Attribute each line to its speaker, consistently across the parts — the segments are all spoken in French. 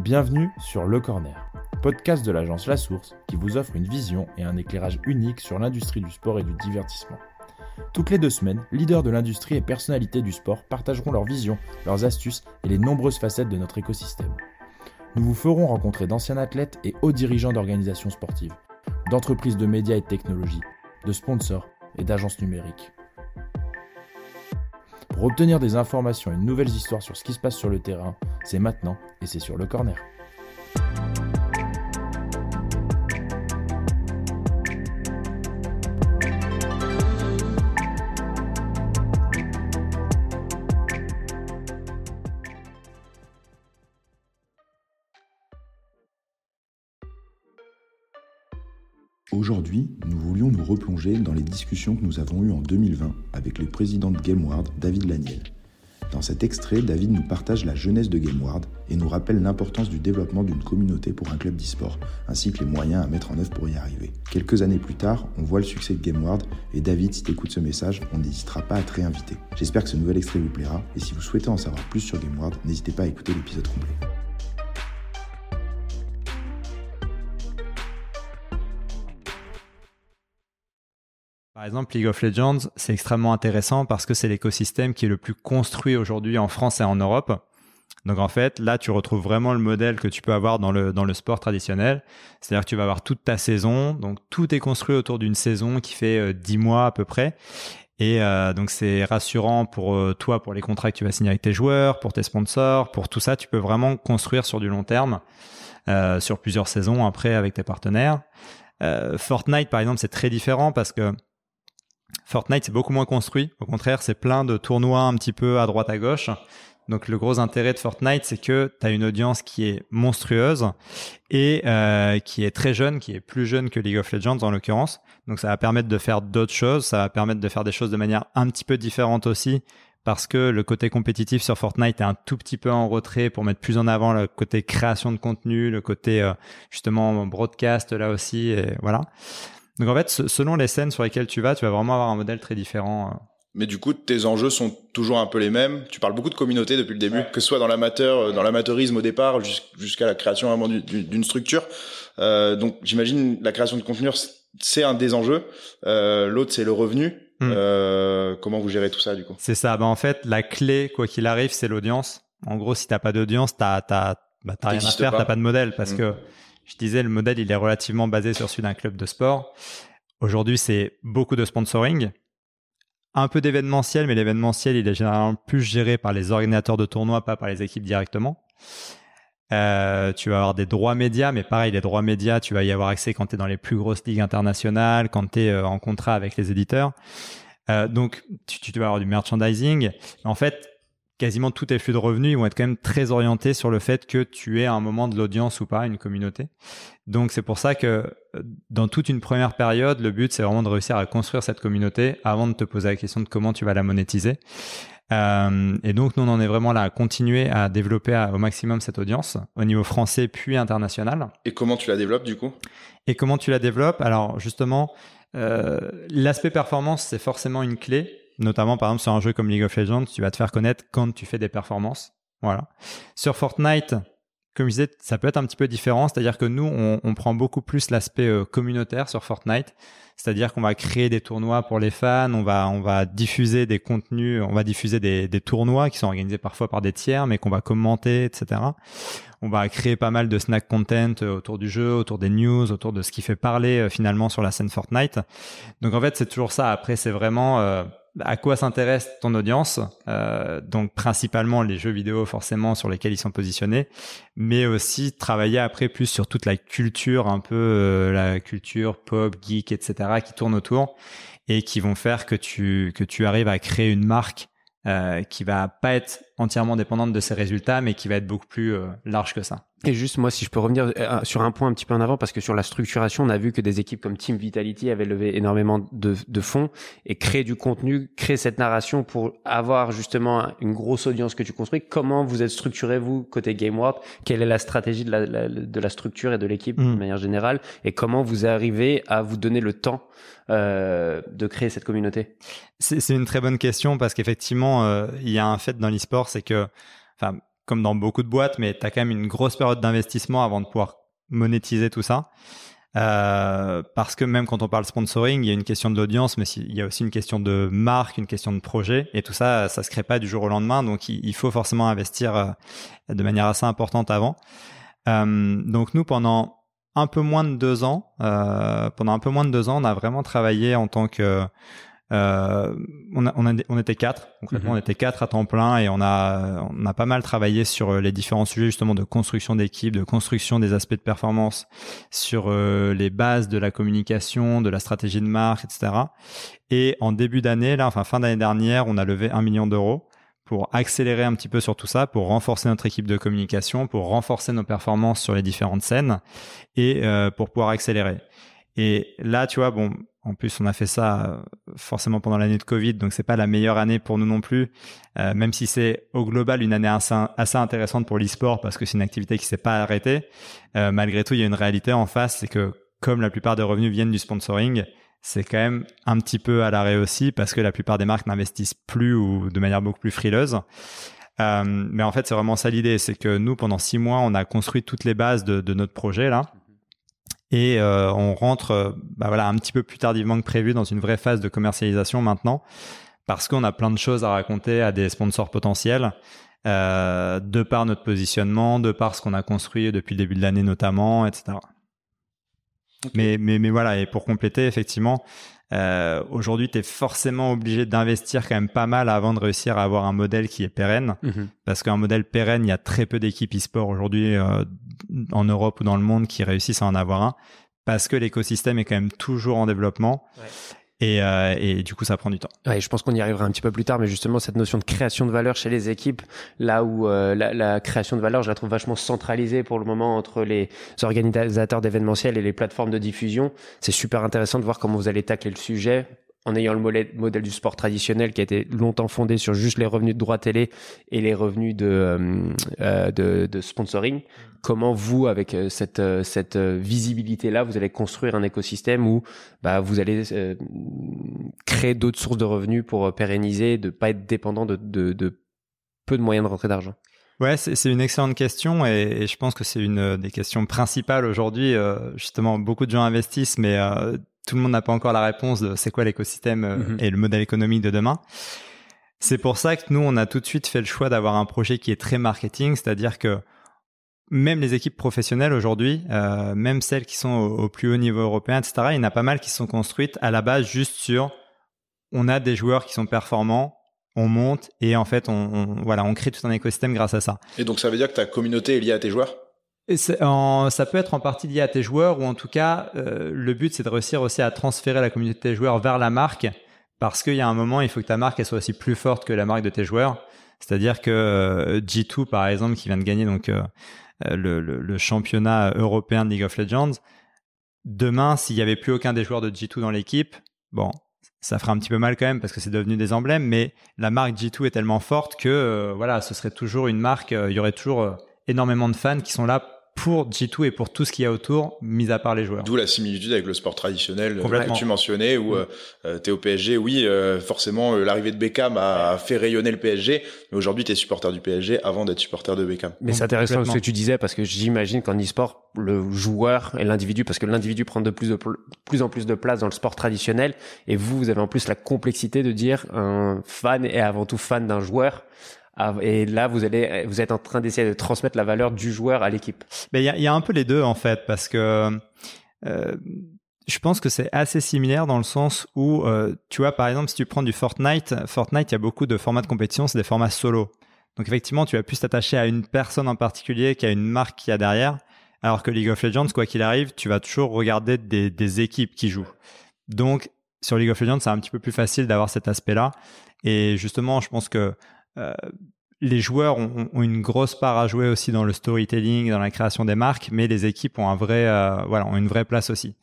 Speaker 1: Bienvenue sur Le Corner, podcast de l'agence La Source qui vous offre une vision et un éclairage unique sur l'industrie du sport et du divertissement. Toutes les deux semaines, leaders de l'industrie et personnalités du sport partageront leurs visions, leurs astuces et les nombreuses facettes de notre écosystème. Nous vous ferons rencontrer d'anciens athlètes et hauts dirigeants d'organisations sportives, d'entreprises de médias et de technologies, de sponsors et d'agences numériques. Pour obtenir des informations et de nouvelles histoires sur ce qui se passe sur le terrain, c'est maintenant et c'est sur le corner.
Speaker 2: Aujourd'hui, nous voulions nous replonger dans les discussions que nous avons eues en 2020 avec le président de GameWard, David Laniel. Dans cet extrait, David nous partage la jeunesse de GameWard et nous rappelle l'importance du développement d'une communauté pour un club d'e-sport, ainsi que les moyens à mettre en œuvre pour y arriver. Quelques années plus tard, on voit le succès de GameWard et David, si tu écoutes ce message, on n'hésitera pas à te réinviter. J'espère que ce nouvel extrait vous plaira et si vous souhaitez en savoir plus sur GameWard, n'hésitez pas à écouter l'épisode complet.
Speaker 3: Par exemple, League of Legends, c'est extrêmement intéressant parce que c'est l'écosystème qui est le plus construit aujourd'hui en France et en Europe. Donc en fait, là, tu retrouves vraiment le modèle que tu peux avoir dans le, dans le sport traditionnel. C'est-à-dire que tu vas avoir toute ta saison. Donc tout est construit autour d'une saison qui fait euh, 10 mois à peu près. Et euh, donc c'est rassurant pour euh, toi, pour les contrats que tu vas signer avec tes joueurs, pour tes sponsors, pour tout ça. Tu peux vraiment construire sur du long terme, euh, sur plusieurs saisons après avec tes partenaires. Euh, Fortnite, par exemple, c'est très différent parce que Fortnite, c'est beaucoup moins construit. Au contraire, c'est plein de tournois un petit peu à droite à gauche. Donc le gros intérêt de Fortnite, c'est que tu as une audience qui est monstrueuse et euh, qui est très jeune, qui est plus jeune que League of Legends en l'occurrence. Donc ça va permettre de faire d'autres choses, ça va permettre de faire des choses de manière un petit peu différente aussi, parce que le côté compétitif sur Fortnite est un tout petit peu en retrait pour mettre plus en avant le côté création de contenu, le côté euh, justement broadcast là aussi, et voilà. Donc en fait, selon les scènes sur lesquelles tu vas, tu vas vraiment avoir un modèle très différent. euh.
Speaker 4: Mais du coup, tes enjeux sont toujours un peu les mêmes. Tu parles beaucoup de communauté depuis le début, que ce soit dans l'amateur, euh, dans l'amateurisme au départ, jus- jusqu'à la création vraiment du- du- d'une structure. Euh, donc, j'imagine la création de contenu, c'est un des enjeux. Euh, L'autre, c'est le revenu.
Speaker 3: Hmm.
Speaker 4: Euh, comment vous gérez tout ça du coup?
Speaker 3: C'est ça. Bah en fait, la clé, quoi qu'il arrive, c'est l'audience. En gros, si t'as pas d'audience, t'as t'as bah, t'as rien à faire,
Speaker 4: pas.
Speaker 3: t'as pas de modèle, parce
Speaker 4: Mm.
Speaker 3: que je disais le modèle, il est relativement basé sur celui d'un club de sport. Aujourd'hui, c'est beaucoup de sponsoring, un peu d'événementiel, mais l'événementiel, il est généralement plus géré par les organisateurs de tournois, pas par les équipes directement. Euh, tu vas avoir des droits médias, mais pareil, les droits médias, tu vas y avoir accès quand tu es dans les plus grosses ligues internationales, quand tu es en contrat avec les éditeurs. Euh, donc, tu, tu vas avoir du merchandising. En fait, quasiment tous tes flux de revenus ils vont être quand même très orientés sur le fait que tu es à un moment de l'audience ou pas, une communauté. Donc, c'est pour ça que euh, dans toute une première période, le but, c'est vraiment de réussir à construire cette communauté avant de te poser la question de comment tu vas la monétiser. Euh, et donc, nous, on en est vraiment là à continuer à développer à- au maximum cette audience au niveau français puis international.
Speaker 4: Et comment tu la développes du coup?
Speaker 3: Et comment tu la développes? Alors justement, euh, l'aspect performance, c'est forcément une clé. Notamment, par exemple, sur un jeu comme League of Legends, tu vas te faire connaître quand tu fais des performances. Voilà. Sur Fortnite, comme je disais, ça peut être un petit peu différent. C'est-à-dire que nous, on, on prend beaucoup plus l'aspect euh, communautaire sur Fortnite. C'est-à-dire qu'on va créer des tournois pour les fans, on va, on va diffuser des contenus, on va diffuser des, des tournois qui sont organisés parfois par des tiers, mais qu'on va commenter, etc. On va créer pas mal de snack content euh, autour du jeu, autour des news, autour de ce qui fait parler euh, finalement sur la scène Fortnite. Donc en fait, c'est toujours ça. Après, c'est vraiment euh, à quoi s'intéresse ton audience. Euh, donc principalement les jeux vidéo forcément sur lesquels ils sont positionnés, mais aussi travailler après plus sur toute la culture, un peu euh, la culture pop, geek, etc. qui tourne autour et qui vont faire que tu que tu arrives à créer une marque euh, qui va pas être entièrement dépendante de ses résultats, mais qui va être beaucoup plus euh, large que ça.
Speaker 5: Et juste, moi, si je peux revenir euh, sur un point un petit peu en avant, parce que sur la structuration, on a vu que des équipes comme Team Vitality avaient levé énormément de, de fonds et créé du contenu, créé cette narration pour avoir justement une grosse audience que tu construis. Comment vous êtes structuré, vous, côté GameWorld Quelle est la stratégie de la, la- de la structure et de l'équipe
Speaker 3: Mm.
Speaker 5: de manière générale? Et comment vous arrivez à vous donner le temps euh, de créer cette communauté?
Speaker 3: C'est c'est une très bonne question parce qu'effectivement, euh, il y a un fait dans l'e-sport, c'est que, enfin, comme dans beaucoup de boîtes, mais tu as quand même une grosse période d'investissement avant de pouvoir monétiser tout ça. Euh, parce que même quand on parle sponsoring, il y a une question d'audience, mais il y a aussi une question de marque, une question de projet, et tout ça, ça se crée pas du jour au lendemain, donc il, faut forcément investir euh, de manière assez importante avant. Euh, donc nous, pendant un peu moins de deux ans, pendant un peu moins de deux ans, on a vraiment travaillé en tant que euh, on, a, on, a, on, était quatre, concrètement, mhm. on était quatre à temps plein et on a, on a pas mal travaillé sur euh, les différents sujets justement de construction d'équipe, de construction des aspects de performance, sur euh, les bases de la communication, de la stratégie de marque, etc. Et en début d'année, là, enfin fin d'année dernière, on a levé un million d'euros pour accélérer un petit peu sur tout ça, pour renforcer notre équipe de communication, pour renforcer nos performances sur les différentes scènes et euh, pour pouvoir accélérer. Et là, tu vois, bon, en plus, on a fait ça euh, forcément pendant l'année de Covid, donc c'est pas la meilleure année pour nous non plus. Euh, même si c'est au global une année assez, intéressante pour l'e-sport parce que c'est une activité qui s'est pas arrêtée. Euh, malgré tout, il y a une réalité en face, c'est que comme la plupart des revenus viennent du sponsoring, c'est quand même un petit peu à l'arrêt aussi parce que la plupart des marques n'investissent plus ou de manière beaucoup plus frileuse. Mais en fait, c'est vraiment ça l'idée, c'est que nous, pendant six mois, on a construit toutes les bases de, de notre projet là et euh, on rentre euh, bah voilà, un petit peu plus tardivement que prévu dans une vraie phase de commercialisation maintenant, parce qu'on a plein de choses à raconter à des sponsors potentiels, euh, de par notre positionnement, de par ce qu'on a construit depuis le début de l'année notamment, etc. Mais, mais, mais voilà, et pour compléter, effectivement, euh, aujourd'hui, tu es forcément obligé d'investir quand même pas mal avant de réussir à avoir un modèle qui est pérenne. Mhm. Parce qu'un modèle pérenne, il y a très peu d'équipes e-sport aujourd'hui euh, en Europe ou dans le monde qui réussissent à en avoir un. Parce que l'écosystème est quand même toujours en développement. Ouais. Et, euh, et, du coup, ça prend du temps.
Speaker 5: Ouais, je pense qu'on y arrivera un petit peu plus tard, mais justement, cette notion de création de valeur chez les équipes, là où euh, la, la, création de valeur, je la trouve vachement centralisée pour le moment entre les organisateurs d'événementiels et les plateformes de diffusion. C'est super intéressant de voir comment vous allez tacler le sujet en ayant le modèle du sport traditionnel qui a été longtemps fondé sur juste les revenus de droit télé et les revenus de, euh, euh sponsoring, comment vous, avec euh, cette, visibilité-là, vous allez construire un écosystème où bah, vous allez créer d'autres sources de revenus pour pérenniser, de pas être dépendant de, peu de moyens de rentrée d'argent?
Speaker 3: Ouais, c'est une excellente question et je pense que c'est une des questions principales aujourd'hui. justement, beaucoup de gens investissent, mais tout le monde n'a pas encore la réponse de c'est quoi l'écosystème euh, mhm. et le modèle économique de demain. C'est pour ça que nous, on a tout de suite fait le choix d'avoir un projet qui est très marketing, c'est-à-dire que même les équipes professionnelles aujourd'hui, euh, même celles qui sont au, plus haut niveau européen, etc., il y en a pas mal qui sont construites à la base juste sur on a des joueurs qui sont performants, on monte et en fait on, voilà on crée tout un écosystème grâce à ça.
Speaker 4: Et donc ça veut dire que ta communauté est liée à tes joueurs?
Speaker 3: Ça peut être en partie lié à tes joueurs ou en tout cas, euh, le but c'est de réussir aussi à transférer la communauté de tes joueurs vers la marque parce qu'il y a un moment, il faut que ta marque elle soit aussi plus forte que la marque de tes joueurs. C'est-à-dire que euh, G2 par exemple qui vient de gagner donc euh, le, le, championnat européen de League of Legends, demain s'il y avait plus aucun des joueurs de G2 dans l'équipe, bon, ça ferait un petit peu mal quand même parce que c'est devenu des emblèmes, mais la marque G2 est tellement forte que voilà, ce serait toujours une marque, il y aurait toujours énormément de fans qui sont là pour G2 et pour tout ce qu'il y a autour, mis à part les joueurs.
Speaker 4: D'où la similitude avec le sport traditionnel euh, que tu mentionnais, où mm. euh, tu es au PSG, oui, euh, forcément, l'arrivée de Beckham a fait rayonner le PSG, mais aujourd'hui, tu es supporter du PSG avant d'être supporter de Beckham.
Speaker 5: Mais c'est intéressant ce que tu disais, parce que j'imagine qu'en e-sport, le joueur et l'individu, parce que l'individu prend de plus, de plus en plus de place dans le sport traditionnel, et vous, vous avez en plus la complexité de dire un fan est avant tout fan d'un joueur, et là, vous êtes en train d'essayer de transmettre la valeur du joueur à l'équipe.
Speaker 3: Il y a, y a, un peu les deux en fait, parce que euh, je pense que c'est assez similaire dans le sens où, euh, tu vois, par exemple, si tu prends du Fortnite, Fortnite, il y a beaucoup de formats de compétition, c'est des formats solo. Donc effectivement, tu vas plus t'attacher à une personne en particulier qu'à une marque qui a derrière. Alors que League of Legends, quoi qu'il arrive, tu vas toujours regarder des, équipes qui jouent. Donc sur League of Legends, c'est un petit peu plus facile d'avoir cet aspect-là. Et justement, je pense que les joueurs ont, une grosse part à jouer aussi dans le storytelling, dans la création des marques, mais les équipes euh, ont une vraie place aussi.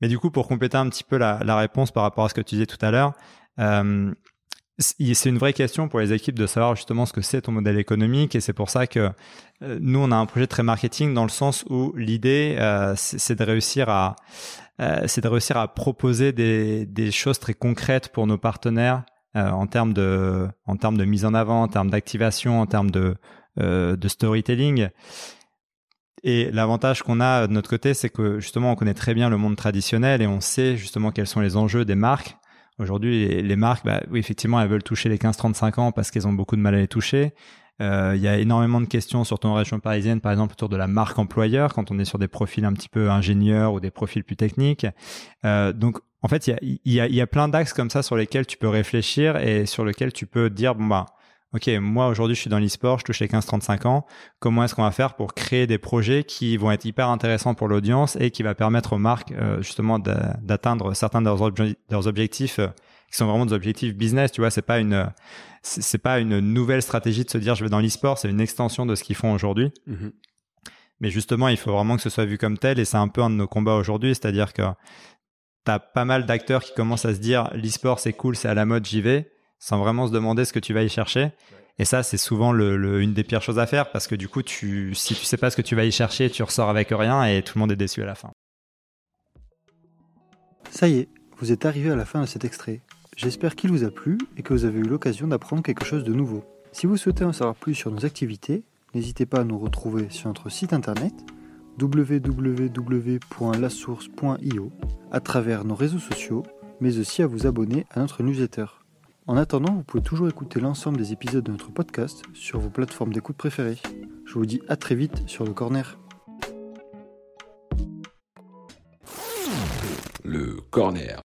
Speaker 3: Mais du coup, pour compléter un petit peu la, réponse par rapport à ce que tu disais tout à l'heure, euh, c'est une vraie question pour les équipes de savoir justement ce que c'est ton modèle économique et c'est pour ça que nous on a un projet très marketing dans le sens où l'idée c'est de réussir à proposer des choses très concrètes pour nos partenaires euh, en termes de en termes de mise en avant, en termes d'activation, en termes de de storytelling. Et l'avantage qu'on a de notre côté, c'est que justement, on connaît très bien le monde traditionnel et on sait justement quels sont les enjeux des marques. Aujourd'hui, les, marques, bah, oui, effectivement, elles veulent toucher les 15-35 ans parce qu'elles ont beaucoup de mal à les toucher. Euh, il y a énormément de questions, surtout en région parisienne, par exemple, autour de la marque employeur, quand on est sur des profils un petit peu ingénieurs ou des profils plus techniques. Euh, donc, en fait, il y a, y, y a, plein d'axes comme ça sur lesquels tu peux réfléchir et sur lesquels tu peux dire, bon, bah, OK, moi aujourd'hui je suis dans l'e-sport, je touche les 15-35 ans. Comment est-ce qu'on va faire pour créer des projets qui vont être hyper intéressants pour l'audience et qui va permettre aux marques euh, justement d'atteindre certains de leurs, objectifs euh, qui sont vraiment des objectifs business. Tu vois, c'est pas une c'est pas une nouvelle stratégie de se dire je vais dans l'e-sport, c'est une extension de ce qu'ils font aujourd'hui. Mm-hmm. Mais justement, il faut vraiment que ce soit vu comme tel et c'est un peu un de nos combats aujourd'hui, c'est-à-dire que tu as pas mal d'acteurs qui commencent à se dire l'e-sport c'est cool, c'est à la mode, j'y vais sans vraiment se demander ce que tu vas y chercher. Et ça, c'est souvent le, une des pires choses à faire parce que du coup, tu, si tu sais pas ce que tu vas y chercher, tu ressors avec rien et tout le monde est déçu à la fin.
Speaker 6: Ça y est, vous êtes arrivé à la fin de cet extrait. J'espère qu'il vous a plu et que vous avez eu l'occasion d'apprendre quelque chose de nouveau. Si vous souhaitez en savoir plus sur nos activités, n'hésitez pas à nous retrouver sur notre site internet www.lasource.io, à travers nos réseaux sociaux, mais aussi à vous abonner à notre newsletter. En attendant, vous pouvez toujours écouter l'ensemble des épisodes de notre podcast sur vos plateformes d'écoute préférées. Je vous dis à très vite sur le corner.
Speaker 2: Le corner.